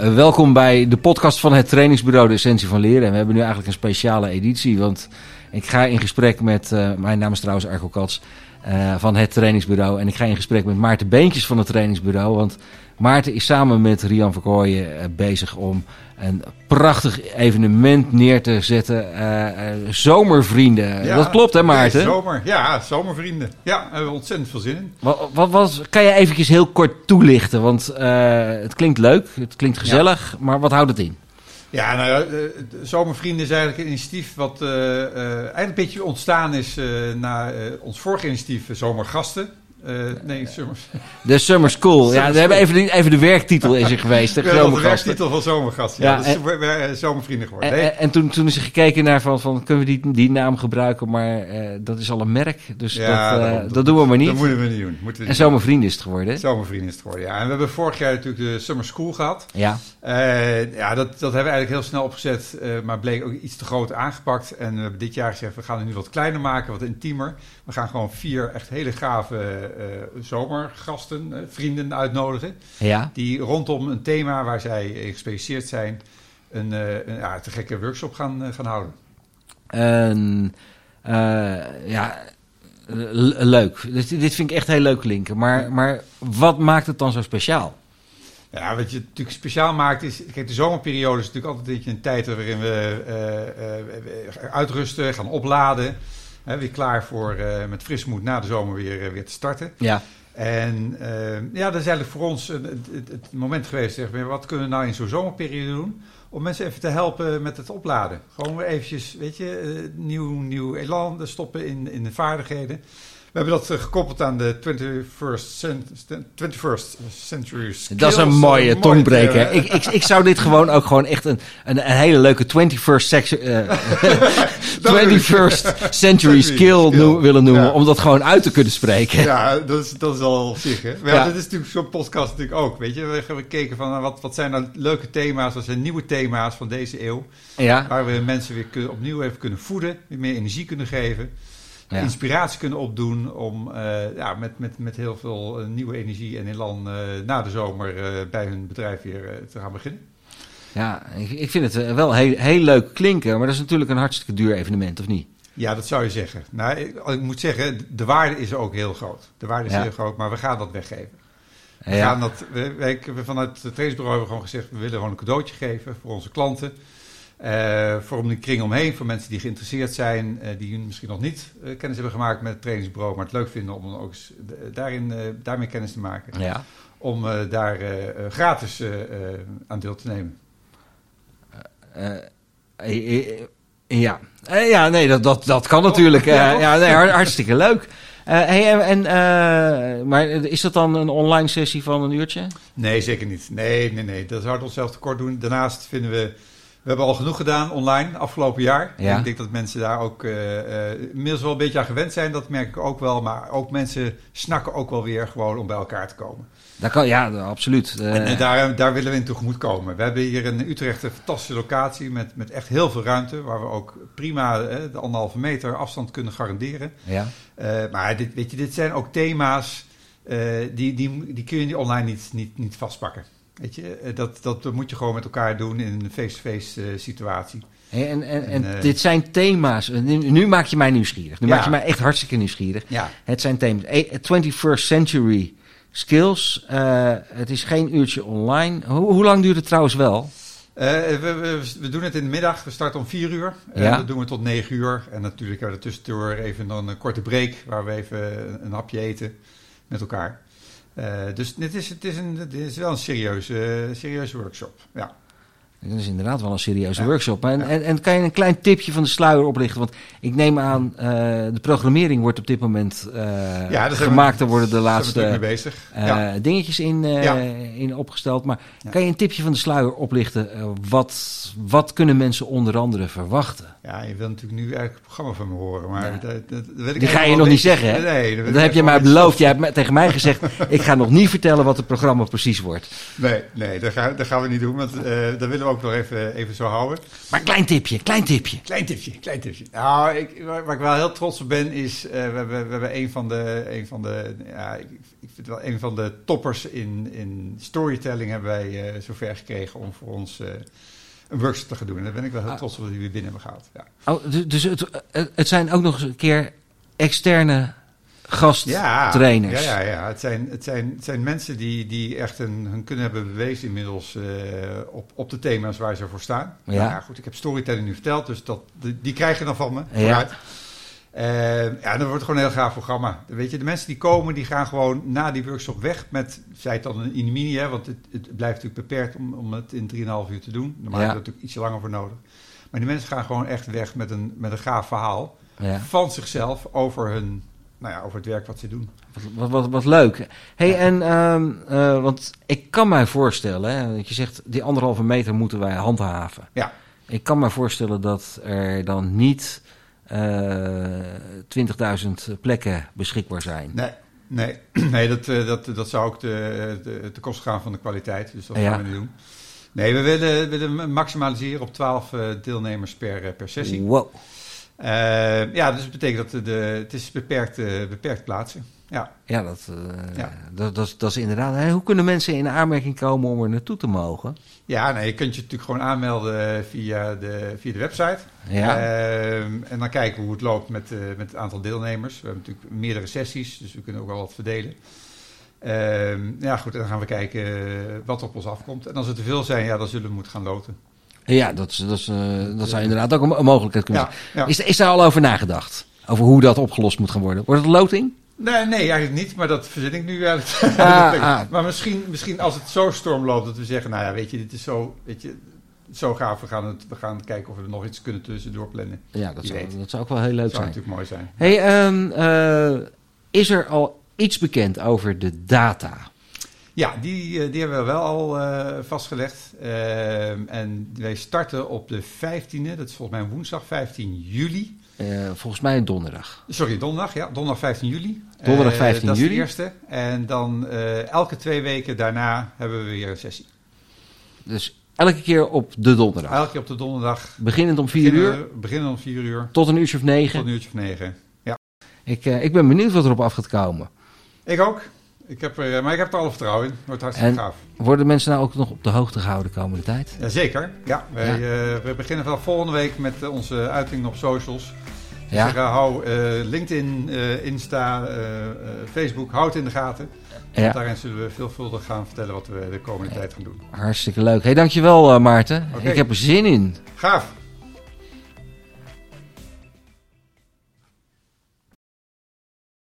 Ja, welkom bij de podcast van het trainingsbureau De Essentie van Leren. En we hebben nu eigenlijk een speciale editie, want ik ga in gesprek met, uh, mijn naam is trouwens Argo Kats, uh, van het trainingsbureau. En ik ga in gesprek met Maarten Beentjes van het trainingsbureau, want Maarten is samen met Rian Verkooyen uh, bezig om een prachtig evenement neer te zetten. Uh, zomervrienden. Ja, dat klopt hè Maarten? zomer, ja, zomervrienden. Ja, daar hebben we ontzettend veel zin in. Wat, wat, wat kan je eventjes heel kort toelichten? Want het klinkt leuk, het klinkt gezellig, ja. maar wat houdt het in? Ja, nou ja, Zomervrienden is eigenlijk een initiatief wat uh, eigenlijk een beetje ontstaan is na ons vorige initiatief Zomergasten. Uh, nee, Summer. De Summer School. ja, we hebben even de, even de werktitel is er geweest. De, de werktitel van Zomergast. Ja, ja dat is en, zomervrienden geworden. En, en, toen, toen is er gekeken naar van, van kunnen we die, die naam gebruiken, maar uh, dat is al een merk. Dus ja, dat, uh, dat, dat, doen we maar niet. Dat moeten we niet doen. We en Zomervrienden is het geworden. Zomervrienden is het geworden, ja. En we hebben vorig jaar natuurlijk de Summer School gehad. Ja. ja, dat, dat hebben we eigenlijk heel snel opgezet, maar bleek ook iets te groot aangepakt. En we hebben dit jaar gezegd, we gaan het nu wat kleiner maken, wat intiemer. We gaan gewoon vier echt hele gave zomergasten, vrienden uitnodigen. Ja. Die rondom een thema waar zij gespecialiseerd zijn, een, een ja, te gekke workshop gaan, gaan houden. En, ja, leuk. Dit, dit vind ik echt heel leuk klinken. Maar, maar wat maakt het dan zo speciaal? Ja, wat je natuurlijk speciaal maakt is... Kijk, de zomerperiode is natuurlijk altijd een, een tijd waarin we uh, uh, uitrusten, gaan opladen. Hè, weer klaar voor uh, met fris moed na de zomer weer, weer te starten. Ja. En ja, dat is eigenlijk voor ons het, het, het moment geweest. Zeg maar, wat kunnen we nou in zo'n zomerperiode doen? Om mensen even te helpen met het opladen. Gewoon weer eventjes, weet je, nieuw, nieuw elan stoppen in, in de vaardigheden. We hebben dat gekoppeld aan de 21st, cent, 21st century skills. Dat is een mooie tongbreker. ik, ik, ik zou dit gewoon ook gewoon echt een, een, een hele leuke 21st, section, uh, 21st century skill, willen noemen. Ja. Om dat gewoon uit te kunnen spreken. Ja, dat is, dat is al zich. Hè? Maar ja. dat is natuurlijk zo'n podcast natuurlijk ook. Weet je, we hebben gekeken van wat, wat zijn nou leuke thema's, wat zijn nieuwe thema's van deze eeuw. Ja. Waar we mensen weer kunnen, opnieuw even kunnen voeden, weer meer energie kunnen geven ja. inspiratie kunnen opdoen om uh, ja, met, met, met heel veel uh, nieuwe energie en elan uh, na de zomer bij hun bedrijf weer te gaan beginnen. Ja, ik, ik vind het wel heel, heel leuk klinken, maar dat is natuurlijk een hartstikke duur evenement, of niet? Ja, dat zou je zeggen. Nou, ik, ik moet zeggen, de waarde is ook heel groot. De waarde is ja. heel groot, maar we gaan dat weggeven. We ja. gaan dat, we, vanuit het trainingsbureau hebben we gewoon gezegd, we willen gewoon een cadeautje geven voor onze klanten. Uh, voor om de kring omheen, voor mensen die geïnteresseerd zijn, uh, die misschien nog niet uh, kennis hebben gemaakt met het trainingsbureau, maar het leuk vinden om ook daarin, daarmee kennis te maken. Ja. Om daar gratis aan deel te nemen. ja. ja, nee, dat, dat, dat kan natuurlijk. ja, ja nee, hartstikke leuk. hey, en, maar is dat dan een online sessie van een uurtje? Nee, zeker niet. Nee, nee, nee. Dat zou het onszelf tekort doen. Daarnaast vinden we we hebben al genoeg gedaan online afgelopen jaar. Ja. Ik denk dat mensen daar ook uh, inmiddels wel een beetje aan gewend zijn. Dat merk ik ook wel. Maar ook mensen snakken ook wel weer gewoon om bij elkaar te komen. Dat kan, ja, absoluut. En, en, daar, daar willen we in tegemoet komen. We hebben hier in Utrecht een fantastische locatie met, met echt heel veel ruimte. Waar we ook prima de anderhalve meter afstand kunnen garanderen. Ja. maar dit, weet je, dit zijn ook thema's die, die, die kun je online niet, niet, niet vastpakken. Weet je, dat, dat moet je gewoon met elkaar doen in een face-to-face -face, uh, situatie. Hey, en, en, en, en uh, dit zijn thema's. Nu, nu, maak je mij nieuwsgierig. Nu ja. maak je mij echt hartstikke nieuwsgierig. Ja. Het zijn thema's. 21st century skills. Uh, het is geen uurtje online. Hoe, hoe lang duurt het trouwens wel? We, we, we, doen het in de middag. We starten om 4 uur. En ja. dat doen we tot 9 uur. En natuurlijk hebben we tussendoor even dan een korte break. Waar we even een hapje eten met elkaar. Uh, dus het is, het, is een, het is wel een serieuze, serieuze workshop. Ja. Dat is inderdaad wel een serieuze ja. workshop. En, en, en, kan je een klein tipje van de sluier oplichten? Want ik neem aan, uh, de programmering wordt op dit moment ja, gemaakt. Er worden de laatste dingetjes in, in opgesteld. Maar kan je een tipje van de sluier oplichten? wat, wat kunnen mensen onder andere verwachten? Ja, je wil natuurlijk nu eigenlijk het programma van me horen. Maar dat, dat, dat weet ik Die ga je nog niet zeggen, hè? Nee, dat, heb je mij beloofd. Je hebt tegen mij gezegd, ik ga nog niet vertellen wat het programma precies wordt. Nee, nee dat, gaan, dat gaan we niet doen. Want daar willen we ook nog even, even zo houden. Maar klein tipje, klein tipje. Klein tipje, klein tipje. Nou, ik, waar, ik wel heel trots op ben, is uh, we, hebben, we hebben een van de, een van de ja, ik, ik vind wel een van de toppers in, in storytelling hebben wij uh, zover gekregen om voor ons uh, een workshop te gaan doen. En daar ben ik wel heel trots op dat we weer binnen hebben gehaald. Ja. Oh, dus het, het zijn ook nog eens een keer externe gasttrainers. Ja, ja, ja, ja. Het, zijn, het, zijn, het zijn mensen die, die echt een, hun kunnen hebben bewezen inmiddels uh, op, op de thema's waar ze voor staan. Ja. Nou, ja, goed, ik heb storytelling nu verteld, dus dat, die, die krijg je dan van me. Ja. Uh, ja, dan wordt het gewoon een heel gaaf programma. Weet je, de mensen die komen, die gaan gewoon na die workshop weg met, zei het dan in mini, hè, want het, het blijft natuurlijk beperkt om, om het in 3,5 uur te doen. Normaal ja. heb je er natuurlijk iets langer voor nodig. Maar die mensen gaan gewoon echt weg met een, met een gaaf verhaal ja. van zichzelf over hun nou ja, over het werk wat ze doen. Wat, wat, wat leuk. hey, en uh, uh, want ik kan mij voorstellen, hè, dat je zegt die anderhalve meter moeten wij handhaven. Ja. Ik kan me voorstellen dat er dan niet uh, eh, 20.000 plekken beschikbaar zijn. Nee, nee, nee dat, dat, dat zou ook de, de, de kost gaan van de kwaliteit. Dus dat gaan we niet doen. Nee, we willen, willen maximaliseren op 12 deelnemers per, per sessie. Wow. Uh, ja, dus dat betekent dat de, het is beperkt, uh, beperkt plaatsen. Ja, ja, dat, uh, ja. Dat, dat, dat, is inderdaad. Hè? Hoe kunnen mensen in aanmerking komen om er naartoe te mogen? Ja, nee, je kunt je natuurlijk gewoon aanmelden via de, via de website. Ja. en dan kijken hoe het loopt met, met het aantal deelnemers. We hebben natuurlijk meerdere sessies, dus we kunnen ook wel wat verdelen. ja, goed, en dan gaan we kijken wat op ons afkomt. En als er te veel zijn, ja, dan zullen we moeten gaan loten. Ja, dat, dat, uh, dat zou inderdaad ook een mogelijkheid kunnen zijn. Is, is daar al over nagedacht? Over hoe dat opgelost moet gaan worden? Wordt het loting? Nee, nee, eigenlijk niet, maar dat verzin ik nu eigenlijk. Ah, ah. Maar misschien, misschien als het zo storm loopt dat we zeggen, nou ja, weet je, dit is zo, weet je, zo gaaf. We gaan, het, we gaan kijken of we er nog iets kunnen tussendoor plannen. Ja, dat, zou, dat zou ook wel heel leuk zijn. Dat zou natuurlijk mooi zijn. Hey, um, uh, is er al iets bekend over de data? Ja, die, eh, die hebben we wel al uh, vastgelegd. Uh, en wij starten op de 15e, dat is volgens mij woensdag 15 juli. Uh, volgens mij een donderdag. Sorry, donderdag, ja, donderdag 15 juli. Donderdag 15 dat juli. Dat is de eerste. En dan elke twee weken daarna hebben we weer een sessie. Dus elke keer op de donderdag? Elke keer op de donderdag. Beginnend om 4 uur? Beginnend om 4 uur. Tot een uurtje of 9? Tot een uurtje of 9, ja. Ik, ik ben benieuwd wat erop af gaat komen. Ik ook. Ik heb, er, maar ik heb er alle vertrouwen in. Wordt hartstikke en gaaf. Worden mensen nou ook nog op de hoogte gehouden de komende tijd? Jazeker. Ja, wij, ja. Uh, we beginnen vanaf volgende week met uh, onze uitingen op socials. Dus ja. Zeggen, hou LinkedIn, Insta, Facebook, houd in de gaten. Ja. Daarin zullen we veelvuldig gaan vertellen wat we de komende tijd gaan doen. Hartstikke leuk. Hey, dankjewel Maarten. Okay. Ik heb er zin in. Gaaf.